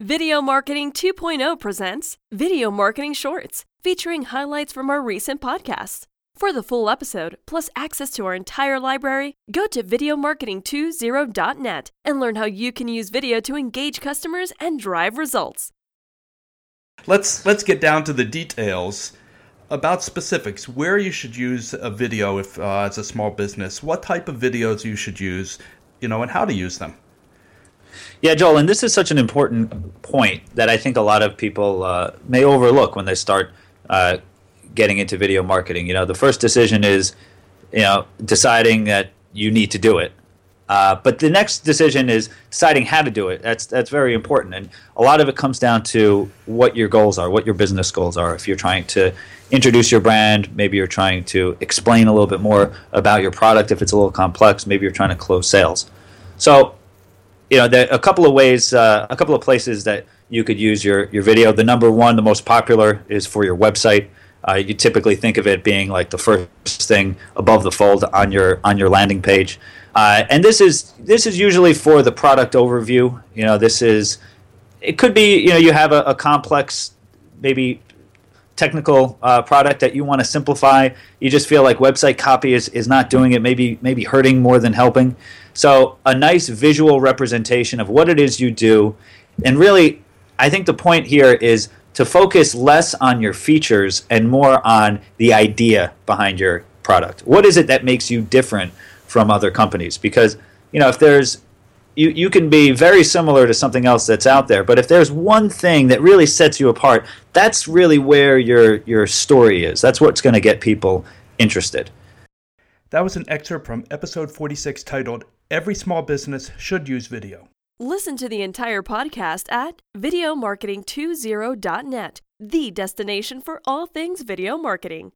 Video Marketing 2.0 presents Video Marketing Shorts, featuring highlights from our recent podcasts. For the full episode, plus access to our entire library, go to videomarketing20.net and learn how you can use video to engage customers and drive results. Let's let's get down to the details about specifics. Where you should use a video if uh, as a small business, what type of videos you should use, you know, and how to use them. Yeah, Joel, and this is such an important point that I think a lot of people uh, may overlook when they start uh, getting into video marketing. You know, the first decision is, you know, deciding that you need to do it. Uh, but the next decision is deciding how to do it. That's that's very important, and a lot of it comes down to what your goals are, what your business goals are. If you're trying to introduce your brand, maybe you're trying to explain a little bit more about your product. If it's a little complex, maybe you're trying to close sales. So you know, there are a couple of ways, uh, a couple of places that you could use your, your video. The number one, the most popular, is for your website. Uh, you typically think of it being like the first thing above the fold on your on your landing page, uh, and this is this is usually for the product overview. You know, this is it could be you know you have a, a complex maybe technical uh, product that you want to simplify. You just feel like website copy is, is not doing it, maybe maybe hurting more than helping. So a nice visual representation of what it is you do, and really, I think the point here is to focus less on your features and more on the idea behind your product. What is it that makes you different from other companies? Because you know if there's you, you can be very similar to something else that's out there, but if there's one thing that really sets you apart, that's really where your your story is. That's what's going to get people interested. That was an excerpt from episode 46 titled Every Small Business Should Use Video. Listen to the entire podcast at videomarketing20.net, the destination for all things video marketing.